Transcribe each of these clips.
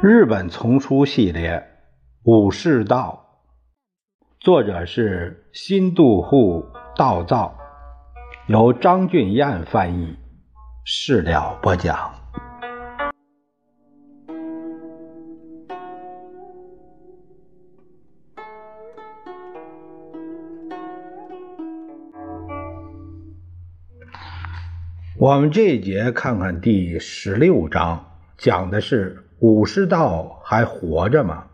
日本丛书系列《武士道》，作者是新渡户道造，由张俊彦翻译，事了播讲。我们这一节看看第十六章，讲的是。武士道还活着吗？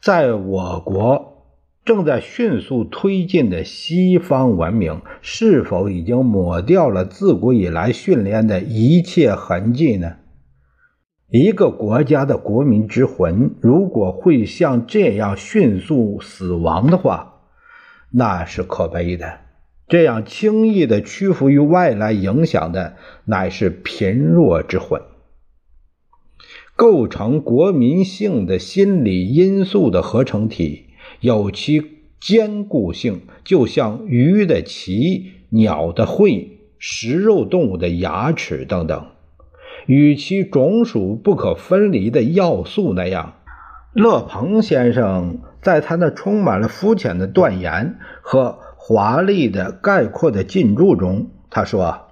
在我国正在迅速推进的西方文明，是否已经抹掉了自古以来训练的一切痕迹呢？一个国家的国民之魂，如果会像这样迅速死亡的话，那是可悲的。这样轻易的屈服于外来影响的，乃是贫弱之魂。构成国民性的心理因素的合成体，有其坚固性，就像鱼的鳍、鸟的喙、食肉动物的牙齿等等，与其种属不可分离的要素那样。勒庞先生在他那充满了肤浅的断言和华丽的概括的进驻中，他说。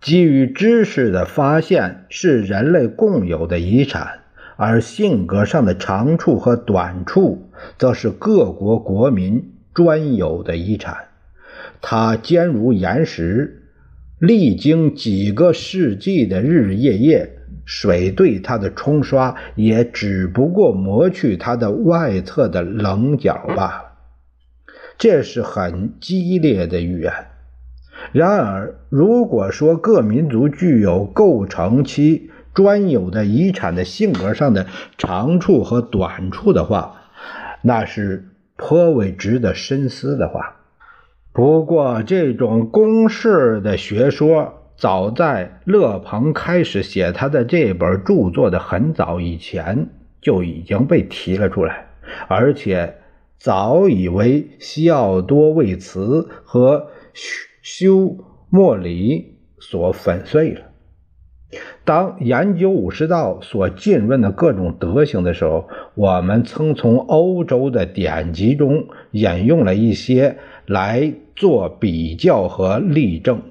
基于知识的发现是人类共有的遗产，而性格上的长处和短处则是各国国民专有的遗产。它坚如岩石，历经几个世纪的日日夜夜，水对它的冲刷也只不过磨去它的外侧的棱角罢了。这是很激烈的预言。然而，如果说各民族具有构成其专有的遗产的性格上的长处和短处的话，那是颇为值得深思的话。不过，这种公式的学说，早在勒庞开始写他的这本著作的很早以前就已经被提了出来，而且早已为西奥多·魏茨和。修莫里所粉碎了。当研究武士道所浸润的各种德行的时候，我们曾从欧洲的典籍中引用了一些来做比较和例证。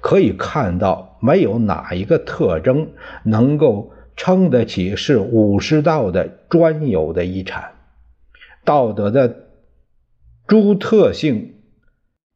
可以看到，没有哪一个特征能够称得起是武士道的专有的遗产。道德的诸特性。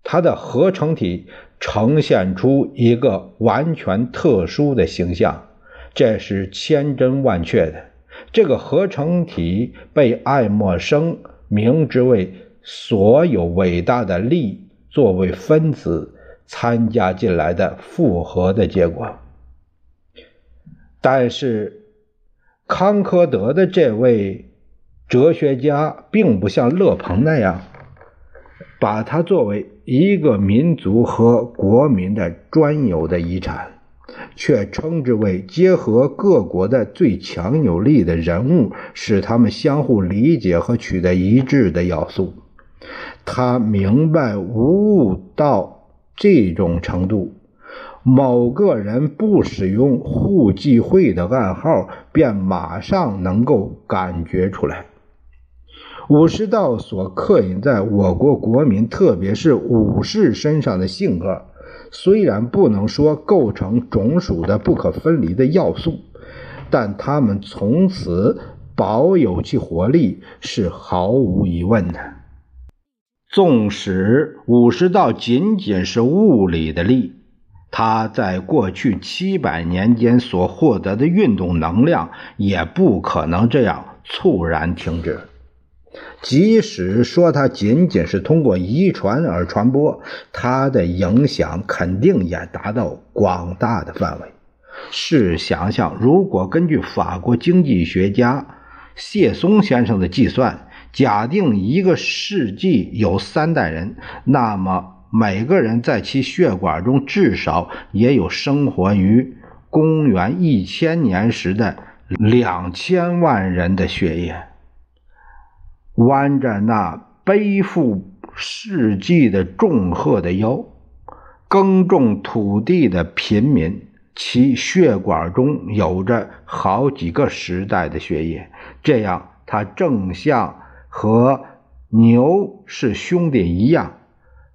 它的合成体呈现出一个完全特殊的形象，这是千真万确的。这个合成体被爱默生明之为所有伟大的力作为分子参加进来的复合的结果。但是，康科德的这位哲学家并不像勒庞那样。把它作为一个民族和国民的专有的遗产，却称之为结合各国的最强有力的人物，使他们相互理解和取得一致的要素。他明白无误到这种程度，某个人不使用互济会的暗号，便马上能够感觉出来。武士道所刻印在我国国民，特别是武士身上的性格，虽然不能说构成种属的不可分离的要素，但他们从此保有其活力是毫无疑问的。纵使武士道仅仅是物理的力，它在过去七百年间所获得的运动能量，也不可能这样猝然停止。即使说它仅仅是通过遗传而传播，它的影响肯定也达到广大的范围。试想想，如果根据法国经济学家谢松先生的计算，假定一个世纪有三代人，那么每个人在其血管中至少也有生活于公元一千年时的两千万人的血液。弯着那背负世纪的重荷的腰，耕种土地的贫民，其血管中有着好几个时代的血液，这样他正像和牛是兄弟一样，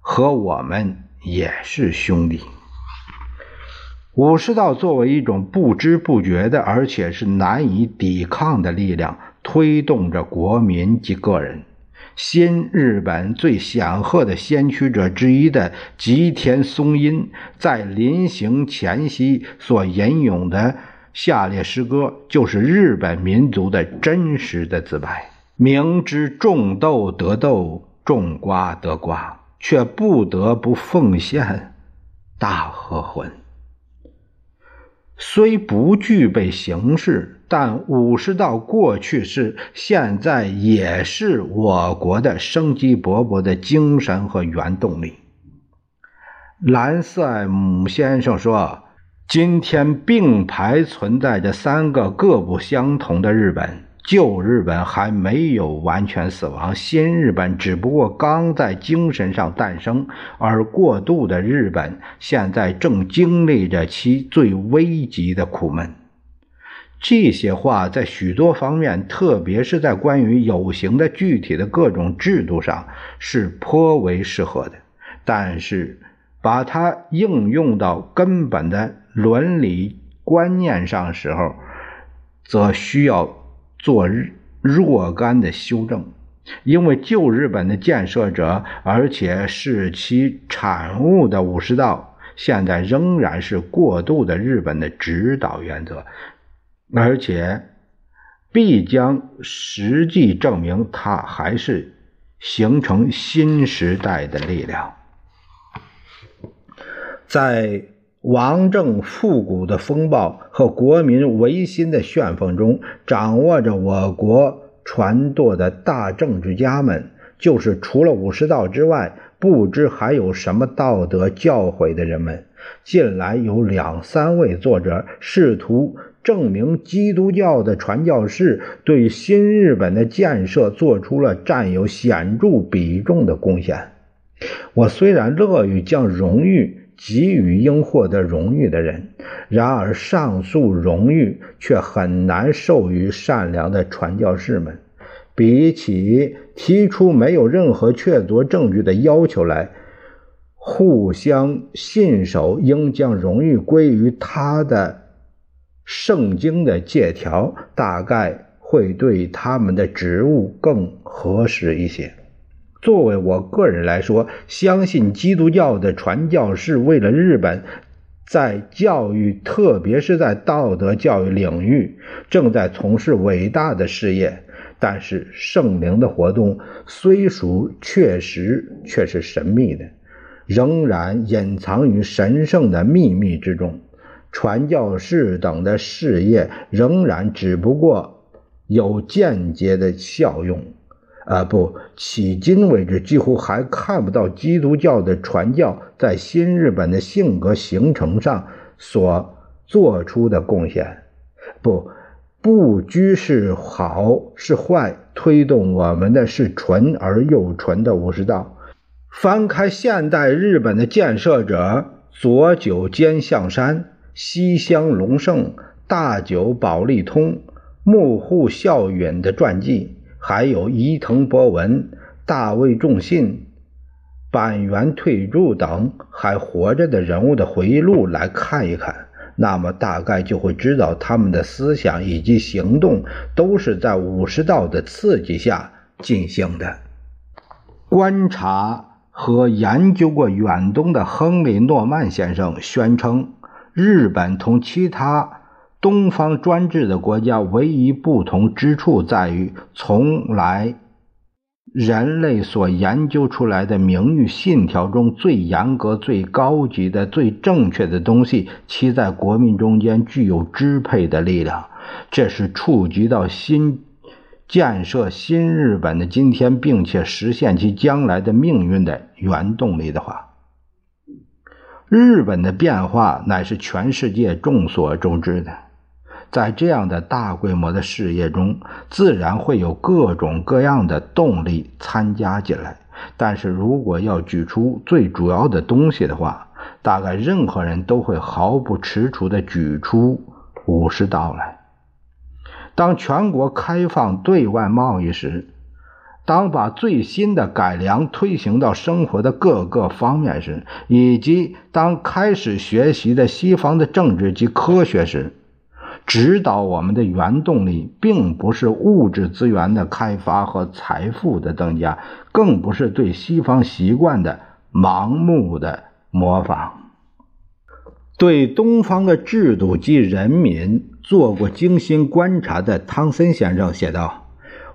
和我们也是兄弟。武士道作为一种不知不觉的，而且是难以抵抗的力量，推动着国民及个人。新日本最显赫的先驱者之一的吉田松阴，在临行前夕所吟咏的下列诗歌，就是日本民族的真实的自白：明知种豆得豆，种瓜得瓜，却不得不奉献大和魂。虽不具备形式，但武士道过去是，现在也是我国的生机勃勃的精神和原动力。兰塞姆先生说：“今天并排存在着三个各不相同的日本。”旧日本还没有完全死亡，新日本只不过刚在精神上诞生，而过渡的日本现在正经历着其最危急的苦闷。这些话在许多方面，特别是在关于有形的具体的各种制度上是颇为适合的，但是把它应用到根本的伦理观念上时候，则需要。做若干的修正，因为旧日本的建设者，而且是其产物的武士道，现在仍然是过度的日本的指导原则，而且必将实际证明它还是形成新时代的力量，在。王政复古的风暴和国民维新的旋风中，掌握着我国传舵的大政治家们，就是除了武士道之外，不知还有什么道德教诲的人们。近来有两三位作者试图证明基督教的传教士对新日本的建设做出了占有显著比重的贡献。我虽然乐于将荣誉。给予应获得荣誉的人，然而上述荣誉却很难授予善良的传教士们。比起提出没有任何确凿证据的要求来，互相信守应将荣誉归于他的圣经的借条，大概会对他们的职务更合适一些。作为我个人来说，相信基督教的传教士为了日本，在教育，特别是在道德教育领域，正在从事伟大的事业。但是圣灵的活动虽属确实，却是神秘的，仍然隐藏于神圣的秘密之中。传教士等的事业仍然只不过有间接的效用。啊，不，迄今为止几乎还看不到基督教的传教在新日本的性格形成上所做出的贡献。不，不拘是好是坏，推动我们的是纯而又纯的武士道。翻开现代日本的建设者左久间象山、西乡隆盛、大久保利通、幕户孝允的传记。还有伊藤博文、大卫仲信、板垣退助等还活着的人物的回忆录来看一看，那么大概就会知道他们的思想以及行动都是在武士道的刺激下进行的。观察和研究过远东的亨利·诺曼先生宣称，日本同其他。东方专制的国家唯一不同之处在于，从来人类所研究出来的名誉信条中最严格、最高级的、最正确的东西，其在国民中间具有支配的力量。这是触及到新建设新日本的今天，并且实现其将来的命运的原动力的话。日本的变化乃是全世界众所周知的。在这样的大规模的事业中，自然会有各种各样的动力参加进来。但是如果要举出最主要的东西的话，大概任何人都会毫不迟蹰地举出武士道来。当全国开放对外贸易时，当把最新的改良推行到生活的各个方面时，以及当开始学习的西方的政治及科学时，指导我们的原动力，并不是物质资源的开发和财富的增加，更不是对西方习惯的盲目的模仿。对东方的制度及人民做过精心观察的汤森先生写道：“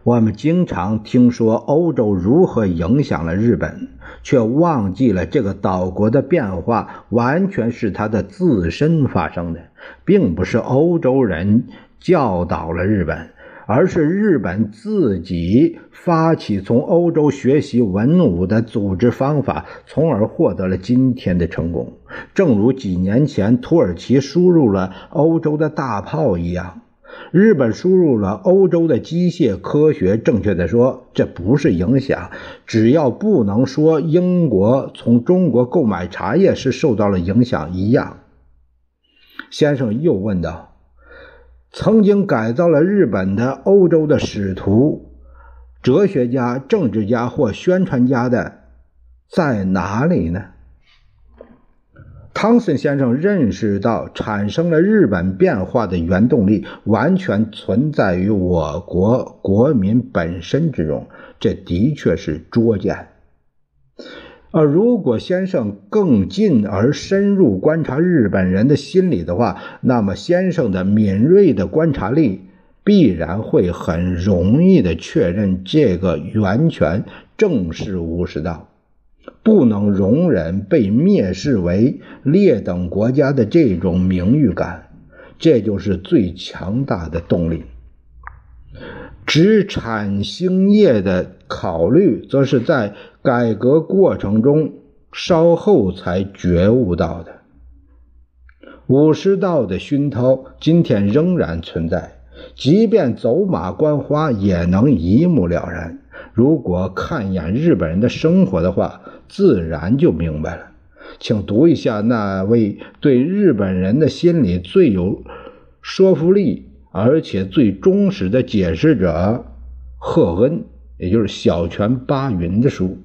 我们经常听说欧洲如何影响了日本。”却忘记了这个岛国的变化完全是它的自身发生的，并不是欧洲人教导了日本，而是日本自己发起从欧洲学习文武的组织方法，从而获得了今天的成功。正如几年前土耳其输入了欧洲的大炮一样。日本输入了欧洲的机械科学，正确的说，这不是影响。只要不能说英国从中国购买茶叶是受到了影响一样。先生又问道：“曾经改造了日本的欧洲的使徒、哲学家、政治家或宣传家的在哪里呢？”汤森先生认识到，产生了日本变化的原动力完全存在于我国国民本身之中，这的确是拙见。而如果先生更进而深入观察日本人的心理的话，那么先生的敏锐的观察力必然会很容易的确认，这个源泉正是武士道。不能容忍被蔑视为劣等国家的这种名誉感，这就是最强大的动力。只产兴业的考虑，则是在改革过程中稍后才觉悟到的。武士道的熏陶今天仍然存在，即便走马观花，也能一目了然。如果看一眼日本人的生活的话，自然就明白了。请读一下那位对日本人的心理最有说服力，而且最忠实的解释者赫恩，也就是小泉八云的书，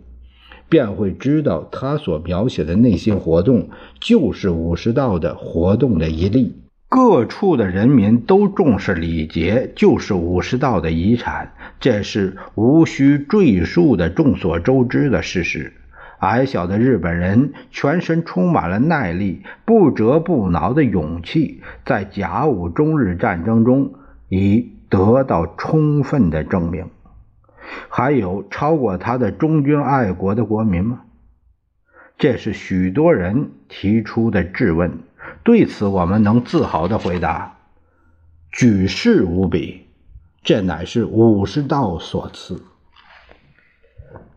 便会知道他所描写的内心活动，就是武士道的活动的一例。各处的人民都重视礼节，就是武士道的遗产，这是无需赘述的、众所周知的事实。矮小的日本人全身充满了耐力、不折不挠的勇气，在甲午中日战争中已得到充分的证明。还有超过他的忠君爱国的国民吗？这是许多人提出的质问。对此，我们能自豪地回答：举世无比，这乃是武士道所赐。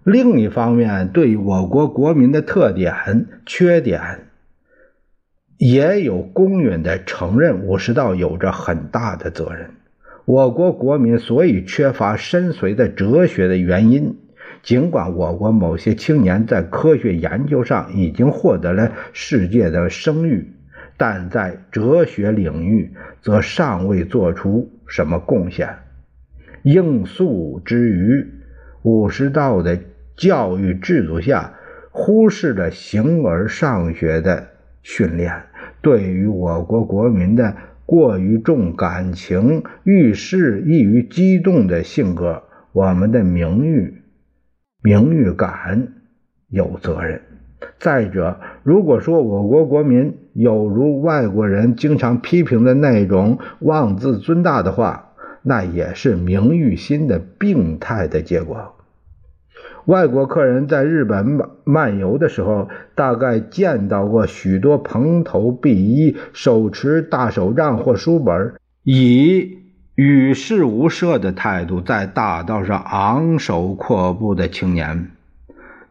另一方面，对我国国民的特点、缺点，也有公允的承认，武士道有着很大的责任。我国国民所以缺乏深邃的哲学的原因，尽管我国某些青年在科学研究上已经获得了世界的声誉。但在哲学领域，则尚未做出什么贡献。应诉之余，武士道的教育制度下，忽视了形而上学的训练。对于我国国民的过于重感情、遇事易于激动的性格，我们的名誉、名誉感有责任。再者，如果说我国国民有如外国人经常批评的那种妄自尊大的话，那也是名誉心的病态的结果。外国客人在日本漫游的时候，大概见到过许多蓬头敝衣、手持大手杖或书本，以与世无涉的态度在大道上昂首阔步的青年。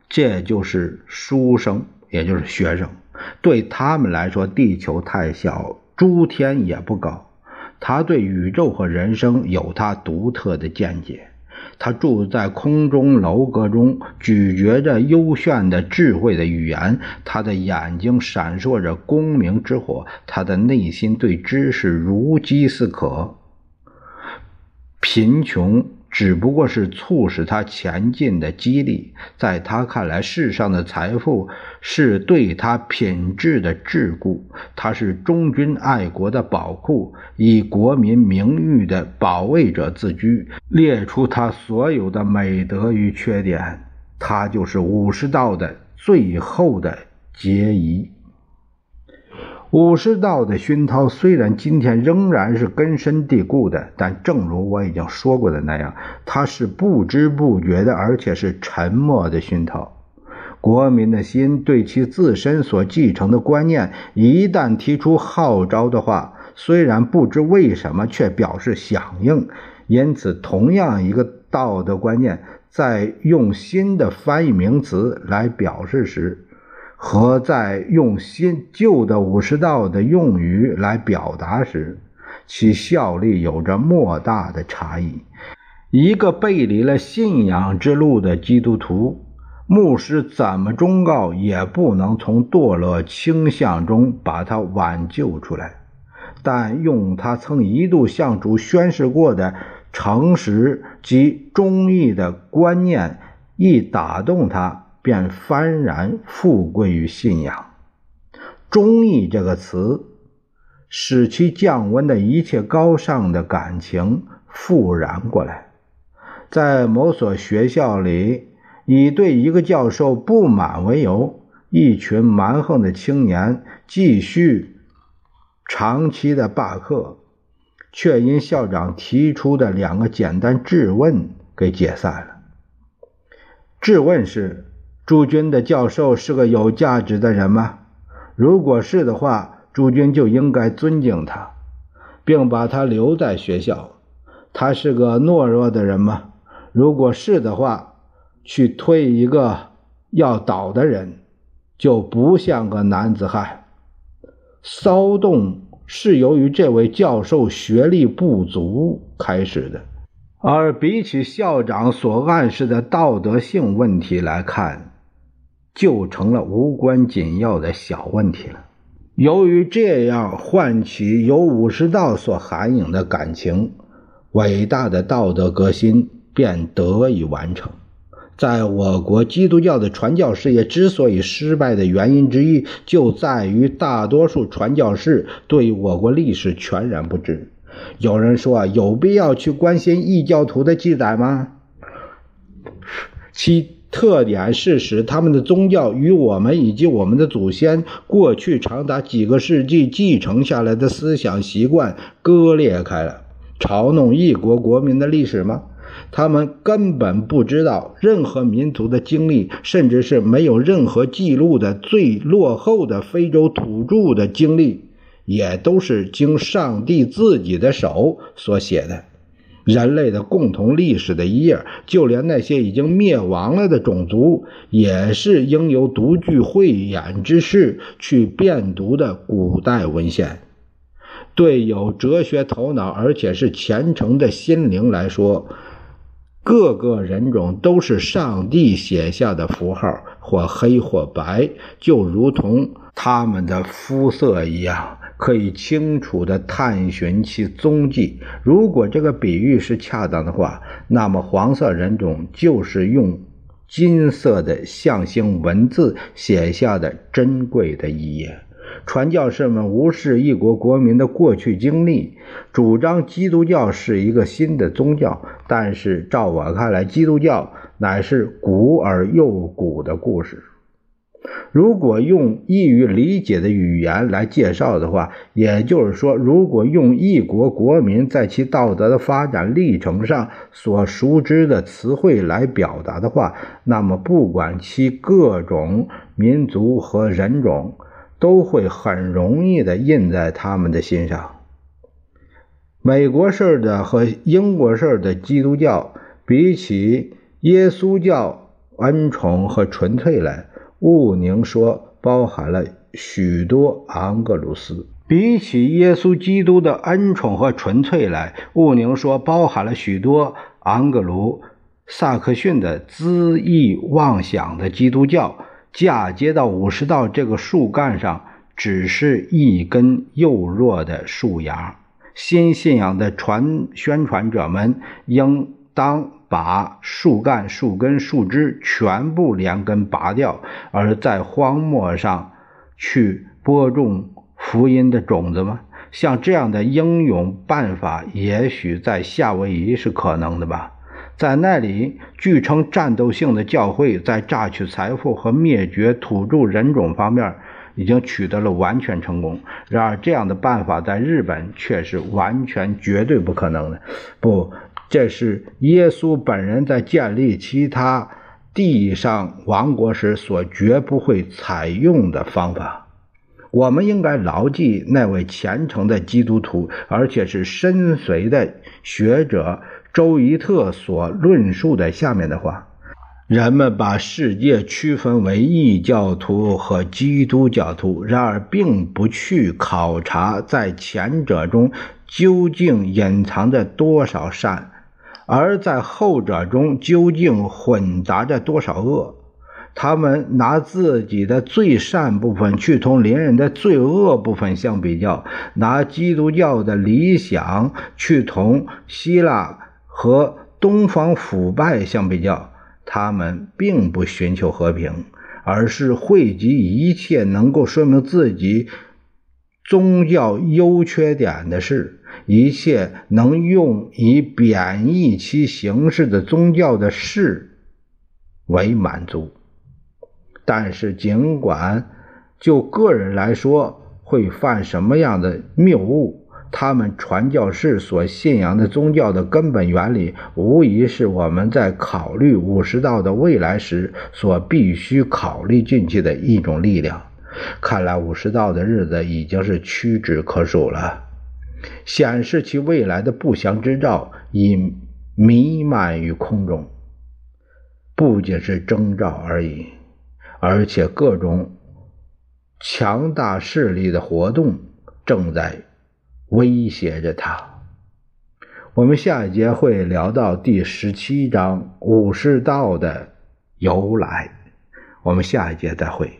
这就是书生，也就是学生。对他们来说，地球太小，诸天也不高。他对宇宙和人生有他独特的见解。他住在空中楼阁中，咀嚼着幽炫的智慧的语言。他的眼睛闪烁着功名之火，他的内心对知识如饥似渴。贫穷。只不过是促使他前进的激励，在他看来，世上的财富是对他品质的桎梏，他是忠君爱国的宝库，以国民名誉的保卫者自居，列出他所有的美德与缺点，他就是武士道的最后的结疑。武士道的熏陶虽然今天仍然是根深蒂固的，但正如我已经说过的那样，它是不知不觉的，而且是沉默的熏陶。国民的心对其自身所继承的观念，一旦提出号召的话，虽然不知为什么，却表示响应。因此，同样一个道德观念，在用新的翻译名词来表示时，和在用新旧的武士道的用语来表达时，其效力有着莫大的差异。一个背离了信仰之路的基督徒，牧师怎么忠告，也不能从堕落倾向中把他挽救出来。但用他曾一度向主宣誓过的诚实及忠义的观念，一打动他。便幡然富贵于信仰，忠义这个词，使其降温的一切高尚的感情复燃过来。在某所学校里，以对一个教授不满为由，一群蛮横的青年继续长期的罢课，却因校长提出的两个简单质问给解散了。质问是。驻军的教授是个有价值的人吗？如果是的话，驻军就应该尊敬他，并把他留在学校。他是个懦弱的人吗？如果是的话，去推一个要倒的人，就不像个男子汉。骚动是由于这位教授学历不足开始的，而比起校长所暗示的道德性问题来看。就成了无关紧要的小问题了。由于这样唤起由武士道所涵养的感情，伟大的道德革新便得以完成。在我国基督教的传教事业之所以失败的原因之一，就在于大多数传教士对我国历史全然不知。有人说：“有必要去关心异教徒的记载吗？”其。特点是使他们的宗教与我们以及我们的祖先过去长达几个世纪继承下来的思想习惯割裂开了。嘲弄异国国民的历史吗？他们根本不知道任何民族的经历，甚至是没有任何记录的最落后的非洲土著的经历，也都是经上帝自己的手所写的。人类的共同历史的一页，就连那些已经灭亡了的种族，也是应由独具慧眼之士去辨读的古代文献。对有哲学头脑而且是虔诚的心灵来说，各个人种都是上帝写下的符号，或黑或白，就如同他们的肤色一样。可以清楚地探寻其踪迹。如果这个比喻是恰当的话，那么黄色人种就是用金色的象形文字写下的珍贵的一页。传教士们无视异国国民的过去经历，主张基督教是一个新的宗教。但是，照我看来，基督教乃是古而又古的故事。如果用易于理解的语言来介绍的话，也就是说，如果用一国国民在其道德的发展历程上所熟知的词汇来表达的话，那么不管其各种民族和人种，都会很容易的印在他们的心上。美国式的和英国式的基督教，比起耶稣教恩宠和纯粹来。雾宁说：“包含了许多昂格鲁斯。比起耶稣基督的恩宠和纯粹来，雾宁说包含了许多昂格鲁萨克逊的恣意妄想的基督教嫁接到武士道这个树干上，只是一根幼弱的树芽。新信仰的传宣传者们应当把树干、树根、树枝全部连根拔掉，而在荒漠上去播种福音的种子吗？像这样的英勇办法，也许在夏威夷是可能的吧。在那里，据称战斗性的教会在榨取财富和灭绝土著人种方面。已经取得了完全成功。然而，这样的办法在日本却是完全绝对不可能的。不，这是耶稣本人在建立其他地上王国时所绝不会采用的方法。我们应该牢记那位虔诚的基督徒，而且是深邃的学者周伊特所论述的下面的话。人们把世界区分为异教徒和基督教徒，然而并不去考察在前者中究竟隐藏着多少善，而在后者中究竟混杂着多少恶。他们拿自己的最善部分去同邻人的罪恶部分相比较，拿基督教的理想去同希腊和东方腐败相比较。他们并不寻求和平，而是汇集一切能够说明自己宗教优缺点的事，一切能用以贬义其形式的宗教的事为满足。但是，尽管就个人来说会犯什么样的谬误。他们传教士所信仰的宗教的根本原理，无疑是我们在考虑武士道的未来时所必须考虑进去的一种力量。看来武士道的日子已经是屈指可数了，显示其未来的不祥之兆已弥漫于空中。不仅是征兆而已，而且各种强大势力的活动正在。威胁着他。我们下一节会聊到第十七章武士道的由来。我们下一节再会。